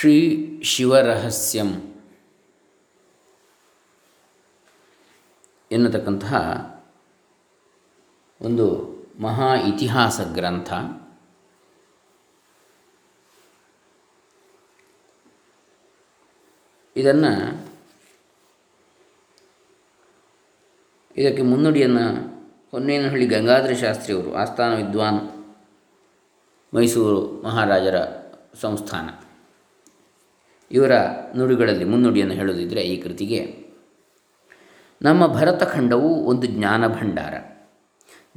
ಶ್ರೀ ಶಿವರಹಸ್ಯಂ ಎನ್ನತಕ್ಕಂತಹ ಒಂದು ಮಹಾ ಇತಿಹಾಸ ಗ್ರಂಥ. ಇದನ್ನು ಇದಕ್ಕೆ ಮುನ್ನುಡಿಯನ್ನು ಹೊನ್ನೇನಹಳ್ಳಿ ಗಂಗಾಧರ ಶಾಸ್ತ್ರಿಯವರು ಆಸ್ಥಾನ ವಿದ್ವಾನ್ ಮೈಸೂರು ಮಹಾರಾಜರ ಸಂಸ್ಥಾನ. ಇವರ ನುಡಿಗಳಲ್ಲಿ ಮುನ್ನುಡಿಯನ್ನು ಹೇಳೋದಿದ್ದರೆ ಈ ಕೃತಿಗೆ, ನಮ್ಮ ಭರತಖಂಡವು ಒಂದು ಜ್ಞಾನ ಭಂಡಾರ.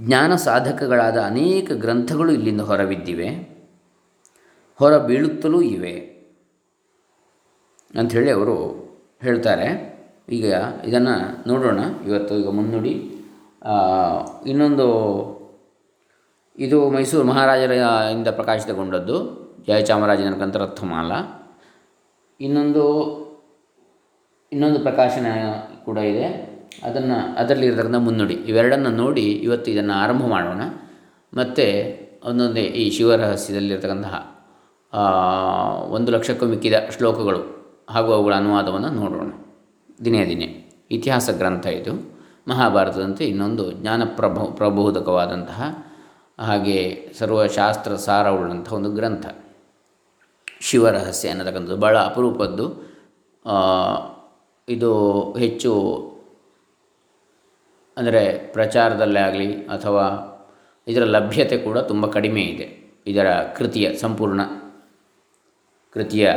ಜ್ಞಾನ ಸಾಧಕಗಳಾದ ಅನೇಕ ಗ್ರಂಥಗಳು ಇಲ್ಲಿಂದ ಹೊರಬಿದ್ದಿವೆ, ಹೊರಬೀಳುತ್ತಲೂ ಇವೆ ಅಂಥೇಳಿ ಅವರು ಹೇಳ್ತಾರೆ. ಈಗ ಇದನ್ನು ನೋಡೋಣ. ಇವತ್ತು ಈಗ ಮುನ್ನುಡಿ ಇನ್ನೊಂದು ಇದು ಮೈಸೂರು ಮಹಾರಾಜರ ಇಂದ ಪ್ರಕಾಶಿತಗೊಂಡದ್ದು ಜಯಚಾಮರಾಜನ ಕಂತರತ್ಥಮಾಲ ಇನ್ನೊಂದು ಇನ್ನೊಂದು ಪ್ರಕಾಶನ ಕೂಡ ಇದೆ. ಅದನ್ನು, ಅದರಲ್ಲಿ ಇರತಕ್ಕಂಥ ಮುನ್ನುಡಿ. ಇವೆರಡನ್ನು ನೋಡಿ ಇವತ್ತು ಇದನ್ನು ಆರಂಭ ಮಾಡೋಣ. ಮತ್ತು ಒಂದೊಂದೇ ಈ ಶಿವರಹಸ್ಯದಲ್ಲಿರ್ತಕ್ಕಂತಹ ಒಂದು ಲಕ್ಷಕ್ಕೂ ಮಿಕ್ಕಿದ ಶ್ಲೋಕಗಳು ಹಾಗೂ ಅವುಗಳ ಅನುವಾದವನ್ನು ನೋಡೋಣ. ದಿನೇ ದಿನೇ. ಇತಿಹಾಸ ಗ್ರಂಥ ಇದು. ಮಹಾಭಾರತದಂತೆ ಇನ್ನೊಂದು ಜ್ಞಾನಪ್ರಭ, ಪ್ರಬೋಧಕವಾದಂತಹ ಹಾಗೆ ಸರ್ವಶಾಸ್ತ್ರ ಸಾರವುಳ್ಳಂಥ ಒಂದು ಗ್ರಂಥ. ಶಿವರಹಸ್ಯ ಅನ್ನತಕ್ಕಂಥದ್ದು ಭಾಳ ಅಪರೂಪದ್ದು. ಇದು ಹೆಚ್ಚು ಅಂದರೆ ಪ್ರಚಾರದಲ್ಲೇ ಆಗಲಿ ಅಥವಾ ಇದರ ಲಭ್ಯತೆ ಕೂಡ ತುಂಬ ಕಡಿಮೆ ಇದೆ. ಇದರ ಕೃತಿಯ ಸಂಪೂರ್ಣ ಕೃತಿಯ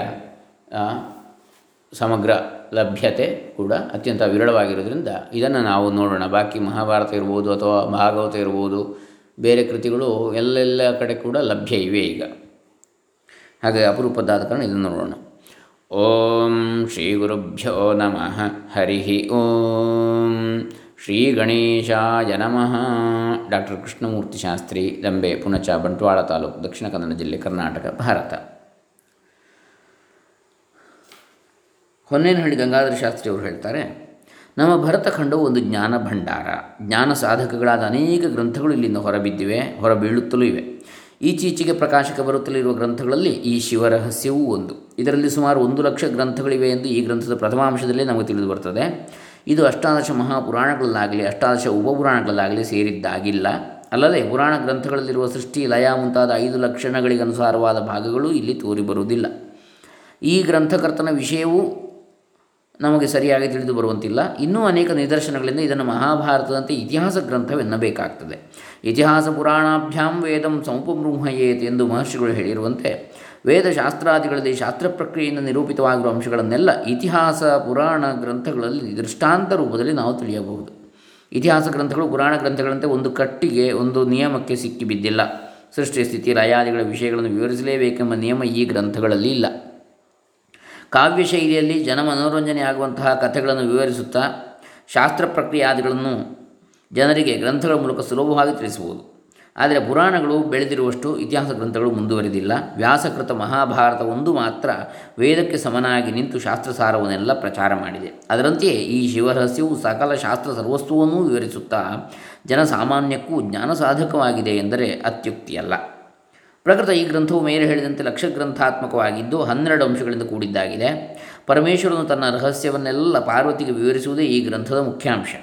ಸಮಗ್ರ ಲಭ್ಯತೆ ಕೂಡ ಅತ್ಯಂತ ವಿರಳವಾಗಿರೋದ್ರಿಂದ ಇದನ್ನು ನಾವು ನೋಡೋಣ. ಬಾಕಿ ಮಹಾಭಾರತ ಇರ್ಬೋದು ಅಥವಾ ಭಾಗವತ ಇರ್ಬೋದು, ಬೇರೆ ಕೃತಿಗಳು ಎಲ್ಲೆಲ್ಲ ಕಡೆ ಕೂಡ ಲಭ್ಯ ಇವೆ ಈಗ. ಹಾಗೆ ಅಪರೂಪದಾದ ಕಾರಣ ಇದನ್ನು ನೋಡೋಣ. ಓಂ ಶ್ರೀ ಗುರುಭ್ಯೋ ನಮಃ. ಹರಿ ಓಂ ಶ್ರೀ ಗಣೇಶಾಯ ನಮಃ. ಡಾಕ್ಟರ್ ಕೃಷ್ಣಮೂರ್ತಿ ಶಾಸ್ತ್ರಿ, ದಂಬೆ, ಪುಣಚ, ಬಂಟ್ವಾಳ ತಾಲೂಕು, ದಕ್ಷಿಣ ಕನ್ನಡ ಜಿಲ್ಲೆ, ಕರ್ನಾಟಕ, ಭಾರತ. ಹೊನ್ನೇನಹಳ್ಳಿ ಗಂಗಾಧರ ಶಾಸ್ತ್ರಿ ಅವರು ಹೇಳ್ತಾರೆ, ನಮ್ಮ ಭರತಖಂಡವು ಒಂದು ಜ್ಞಾನ ಭಂಡಾರ. ಜ್ಞಾನ ಸಾಧಕಗಳಾದ ಅನೇಕ ಗ್ರಂಥಗಳು ಇಲ್ಲಿಂದ ಹೊರಬಿದ್ದಿವೆ, ಹೊರಬೀಳುತ್ತಲೂ ಇವೆ. ಈಚೀಚೆಗೆ ಪ್ರಕಾಶಕ್ಕೆ ಬರುತ್ತಲಿರುವ ಗ್ರಂಥಗಳಲ್ಲಿ ಈ ಶಿವರಹಸ್ಯವೂ ಒಂದು. ಇದರಲ್ಲಿ ಸುಮಾರು ಒಂದು ಲಕ್ಷ ಗ್ರಂಥಗಳಿವೆ ಎಂದು ಈ ಗ್ರಂಥದ ಪ್ರಥಮಾಂಶದಲ್ಲೇ ನಮಗೆ ತಿಳಿದು ಬರ್ತದೆ. ಇದು ಅಷ್ಟಾದಶ ಮಹಾಪುರಾಣಗಳಲ್ಲಾಗಲಿ, ಅಷ್ಟಾದಶ ಉಪಪುರಾಣಗಳಲ್ಲಾಗಲಿ ಸೇರಿದ್ದಾಗಿಲ್ಲ. ಅಲ್ಲದೆ ಪುರಾಣ ಗ್ರಂಥಗಳಲ್ಲಿರುವ ಸೃಷ್ಟಿ, ಲಯ ಮುಂತಾದ ಐದು ಲಕ್ಷಣಗಳಿಗನುಸಾರವಾದ ಭಾಗಗಳು ಇಲ್ಲಿ ತೋರಿಬರುವುದಿಲ್ಲ. ಈ ಗ್ರಂಥಕರ್ತನ ವಿಷಯವೂ ನಮಗೆ ಸರಿಯಾಗಿ ತಿಳಿದು ಬರುವಂತಿಲ್ಲ. ಇನ್ನೂ ಅನೇಕ ನಿದರ್ಶನಗಳಿಂದ ಇದನ್ನು ಮಹಾಭಾರತದಂತೆ ಇತಿಹಾಸ ಗ್ರಂಥವೆನ್ನಬೇಕಾಗ್ತದೆ. ಇತಿಹಾಸ ಪುರಾಣಾಭ್ಯಾಂ ವೇದಂ ಸಮುಪಬ್ರಹ್ಮಯೇತ್ ಎಂದು ಮಹರ್ಷಿಗಳು ಹೇಳಿರುವಂತೆ, ವೇದಶಾಸ್ತ್ರಾದಿಗಳಲ್ಲಿ ಶಾಸ್ತ್ರ ಪ್ರಕ್ರಿಯೆಯಿಂದ ನಿರೂಪಿತವಾಗಿರುವ ಅಂಶಗಳನ್ನೆಲ್ಲ ಇತಿಹಾಸ, ಪುರಾಣ ಗ್ರಂಥಗಳಲ್ಲಿ ದೃಷ್ಟಾಂತ ರೂಪದಲ್ಲಿ ನಾವು ತಿಳಿಯಬಹುದು. ಇತಿಹಾಸ ಗ್ರಂಥಗಳು ಪುರಾಣ ಗ್ರಂಥಗಳಂತೆ ಒಂದು ಕಟ್ಟಿಗೆ, ಒಂದು ನಿಯಮಕ್ಕೆ ಸಿಕ್ಕಿಬಿದ್ದಿಲ್ಲ. ಸೃಷ್ಟಿ ಸ್ಥಿತಿ ಲಯಾದಿಗಳ ವಿಷಯಗಳನ್ನು ವಿವರಿಸಲೇಬೇಕೆಂಬ ನಿಯಮ ಈ ಗ್ರಂಥಗಳಲ್ಲಿ ಇಲ್ಲ. ಕಾವ್ಯ ಶೈಲಿಯಲ್ಲಿ ಜನ ಮನೋರಂಜನೆ ಆಗುವಂತಹ ಕಥೆಗಳನ್ನು ವಿವರಿಸುತ್ತಾ ಶಾಸ್ತ್ರ ಪ್ರಕ್ರಿಯಾದಿಗಳನ್ನು ಜನರಿಗೆ ಗ್ರಂಥಗಳ ಮೂಲಕ ಸುಲಭವಾಗಿ ತಿಳಿಸಬಹುದು. ಆದರೆ ಪುರಾಣಗಳು ಬೆಳೆದಿರುವಷ್ಟು ಇತಿಹಾಸ ಗ್ರಂಥಗಳು ಮುಂದುವರೆದಿಲ್ಲ. ವ್ಯಾಸಕೃತ ಮಹಾಭಾರತ ಒಂದು ಮಾತ್ರ ವೇದಕ್ಕೆ ಸಮನಾಗಿ ನಿಂತು ಶಾಸ್ತ್ರಸಾರವನ್ನೆಲ್ಲ ಪ್ರಚಾರ ಮಾಡಿದೆ. ಅದರಂತೆಯೇ ಈ ಶಿವರಹಸ್ಯವು ಸಕಲ ಶಾಸ್ತ್ರ ಸರ್ವಸ್ವವನ್ನೂ ವಿವರಿಸುತ್ತಾ ಜನಸಾಮಾನ್ಯಕ್ಕೂ ಜ್ಞಾನ ಸಾಧಕವಾಗಿದೆ ಎಂದರೆ ಅತ್ಯುಕ್ತಿಯಲ್ಲ. ಪ್ರಕೃತ ಈ ಗ್ರಂಥವು ಮೇಲೆ ಹೇಳಿದಂತೆ ಲಕ್ಷ ಗ್ರಂಥಾತ್ಮಕವಾಗಿದ್ದು ಹನ್ನೆರಡು ಅಂಶಗಳಿಂದ ಕೂಡಿದ್ದಾಗಿದೆ. ಪರಮೇಶ್ವರನು ತನ್ನ ರಹಸ್ಯವನ್ನೆಲ್ಲ ಪಾರ್ವತಿಗೆ ವಿವರಿಸುವುದೇ ಈ ಗ್ರಂಥದ ಮುಖ್ಯಾಂಶ.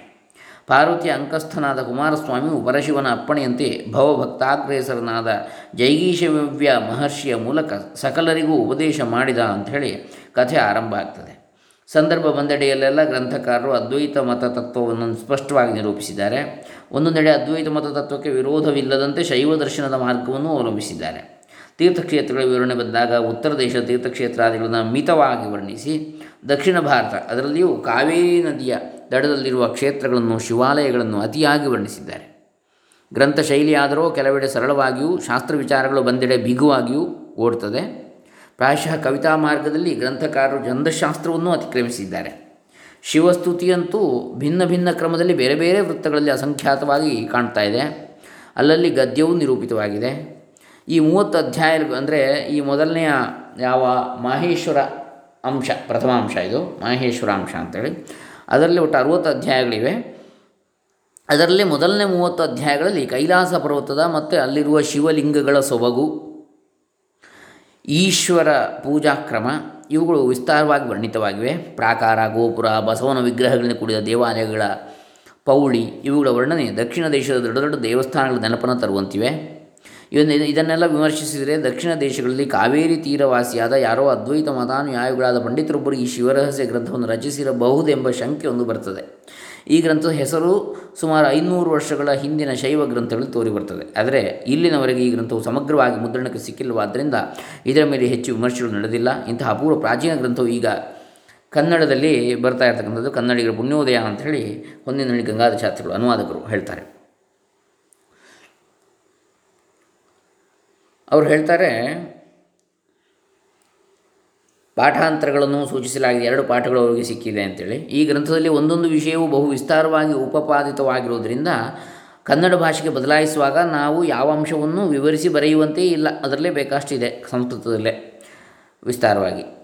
ಪಾರ್ವತಿಯ ಅಂಕಸ್ಥನಾದ ಕುಮಾರಸ್ವಾಮಿಯು ಪರಶಿವನ ಅಪ್ಪಣೆಯಂತೆ ಭವಭಕ್ತಾಗ್ರೇಸರನಾದ ಜೈಗೀಶವ್ಯ ಮಹರ್ಷಿಯ ಮೂಲಕ ಸಕಲರಿಗೂ ಉಪದೇಶ ಮಾಡಿದ ಅಂಥೇಳಿ ಕಥೆ ಆರಂಭ ಆಗ್ತದೆ. ಸಂದರ್ಭ ಬಂದೆಡೆಯಲ್ಲೆಲ್ಲ ಗ್ರಂಥಕಾರರು ಅದ್ವೈತ ಮತ ತತ್ವವನ್ನು ಸ್ಪಷ್ಟವಾಗಿ ನಿರೂಪಿಸಿದ್ದಾರೆ. ಒಂದೊಂದೆಡೆ ಅದ್ವೈತ ಮತ ತತ್ವಕ್ಕೆ ವಿರೋಧವಿಲ್ಲದಂತೆ ಶೈವ ದರ್ಶನದ ಮಾರ್ಗವನ್ನು ಅವಲಂಬಿಸಿದ್ದಾರೆ. ತೀರ್ಥಕ್ಷೇತ್ರಗಳ ವಿವರಣೆ ಬಂದಾಗ ಉತ್ತರ ದೇಶದ ತೀರ್ಥಕ್ಷೇತ್ರಾದಿಗಳನ್ನು ಮಿತವಾಗಿ ವರ್ಣಿಸಿ, ದಕ್ಷಿಣ ಭಾರತ ಅದರಲ್ಲಿಯೂ ಕಾವೇರಿ ನದಿಯ ದಡದಲ್ಲಿರುವ ಕ್ಷೇತ್ರಗಳನ್ನು, ಶಿವಾಲಯಗಳನ್ನು ಅತಿಯಾಗಿ ವರ್ಣಿಸಿದ್ದಾರೆ. ಗ್ರಂಥ ಶೈಲಿಯಾದರೂ ಕೆಲವೆಡೆ ಸರಳವಾಗಿಯೂ ಶಾಸ್ತ್ರ ವಿಚಾರಗಳು ಬಂದೆಡೆ ಬಿಗುವಾಗಿಯೂ ಓಡ್ತದೆ. ಪ್ರಾಯಶಃ ಕವಿತಾ ಮಾರ್ಗದಲ್ಲಿ ಗ್ರಂಥಕಾರರು ಛಂದಶಾಸ್ತ್ರವನ್ನು ಅತಿಕ್ರಮಿಸಿದ್ದಾರೆ. ಶಿವಸ್ತುತಿಯಂತೂ ಭಿನ್ನ ಭಿನ್ನ ಕ್ರಮದಲ್ಲಿ ಬೇರೆ ಬೇರೆ ವೃತ್ತಗಳಲ್ಲಿ ಅಸಂಖ್ಯಾತವಾಗಿ ಕಾಣ್ತಾ ಇದೆ. ಅಲ್ಲಲ್ಲಿ ಗದ್ಯವೂ ನಿರೂಪಿತವಾಗಿದೆ. ಈ ಮೂವತ್ತು ಅಧ್ಯಾಯ ಅಂದರೆ ಈ ಮೊದಲನೆಯ ಯಾವ ಮಾಹೇಶ್ವರ ಅಂಶ, ಪ್ರಥಮ ಅಂಶ ಇದು, ಮಾಹೇಶ್ವರ ಅಂಶ ಅಂತೇಳಿ. ಅದರಲ್ಲಿ ಒಟ್ಟು ಅರುವತ್ತು ಅಧ್ಯಾಯಗಳಿವೆ. ಅದರಲ್ಲಿ ಮೊದಲನೇ ಮೂವತ್ತು ಅಧ್ಯಾಯಗಳಲ್ಲಿ ಕೈಲಾಸ ಪರ್ವತದ ಮತ್ತು ಅಲ್ಲಿರುವ ಶಿವಲಿಂಗಗಳ ಸೊಬಗು ಈಶ್ವರ ಪೂಜಾ ಕ್ರಮ ಇವುಗಳು ವಿಸ್ತಾರವಾಗಿ ವರ್ಣಿತವಾಗಿವೆ. ಪ್ರಾಕಾರ, ಗೋಪುರ, ಬಸವನ ವಿಗ್ರಹಗಳಿಂದ ಕೂಡಿದ ದೇವಾಲಯಗಳ ಪೌಳಿ, ಇವುಗಳ ವರ್ಣನೆ ದಕ್ಷಿಣ ದೇಶದ ದೊಡ್ಡ ದೊಡ್ಡ ದೇವಸ್ಥಾನಗಳ ನೆನಪನ್ನು ತರುವಂತಿವೆ. ಇವನ್ನ ಇದನ್ನೆಲ್ಲ ವಿಮರ್ಶಿಸಿದರೆ ದಕ್ಷಿಣ ದೇಶಗಳಲ್ಲಿ ಕಾವೇರಿ ತೀರವಾಸಿಯಾದ ಯಾರೋ ಅದ್ವೈತ ಮತಾನುಯಾಯಿಗಳಾದ ಪಂಡಿತರೊಬ್ಬರು ಈ ಶಿವರಹಸ್ಯ ಗ್ರಂಥವನ್ನು ರಚಿಸಿರಬಹುದೆಂಬ ಶಂಕೆ ಒಂದು ಬರ್ತದೆ. ಈ ಗ್ರಂಥದ ಹೆಸರು ಸುಮಾರು ಐನೂರು ವರ್ಷಗಳ ಹಿಂದಿನ ಶೈವ ಗ್ರಂಥಗಳಲ್ಲಿ ತೋರಿ ಬರ್ತದೆ ಆದರೆ ಇಲ್ಲಿನವರೆಗೆ ಈ ಗ್ರಂಥವು ಸಮಗ್ರವಾಗಿ ಮುದ್ರಣಕ್ಕೆ ಸಿಕ್ಕಿಲ್ಲವಾದ್ದರಿಂದ ಇದರ ಮೇಲೆ ಹೆಚ್ಚು ವಿಮರ್ಶೆಗಳು ನಡೆದಿಲ್ಲ. ಇಂತಹ ಅಪೂರ್ವ ಪ್ರಾಚೀನ ಗ್ರಂಥವು ಈಗ ಕನ್ನಡದಲ್ಲಿ ಬರ್ತಾ ಇರತಕ್ಕಂಥದ್ದು ಕನ್ನಡಿಗರ ಪುಣ್ಯೋದಯ ಅಂಥೇಳಿ ಹೊಂದಿನಲ್ಲಿ ಗಂಗಾಧರ ಶಾಸ್ತ್ರಿಗಳು ಅನುವಾದಕರು ಹೇಳ್ತಾರೆ. ಅವರು ಹೇಳ್ತಾರೆ ಪಾಠಾಂತರಗಳನ್ನು ಸೂಚಿಸಲಾಗಿದೆ. ಎರಡು ಪಾಠಗಳು ಅವರಿಗೆ ಸಿಕ್ಕಿದೆ ಅಂತೇಳಿ. ಈ ಗ್ರಂಥದಲ್ಲಿ ಒಂದೊಂದು ವಿಷಯವು ಬಹು ವಿಸ್ತಾರವಾಗಿ ಉಪಪಾದಿತವಾಗಿರುವುದರಿಂದ ಕನ್ನಡ ಭಾಷೆಗೆ ಬದಲಾಯಿಸುವಾಗ ನಾವು ಯಾವ ಅಂಶವನ್ನು ವಿವರಿಸಿ ಬರೆಯುವಂತೆಯೇ ಇಲ್ಲ. ಅದರಲ್ಲೇ ಬೇಕಷ್ಟಿದೆ ಸಂಸ್ಕೃತದಲ್ಲೇ ವಿಸ್ತಾರವಾಗಿ.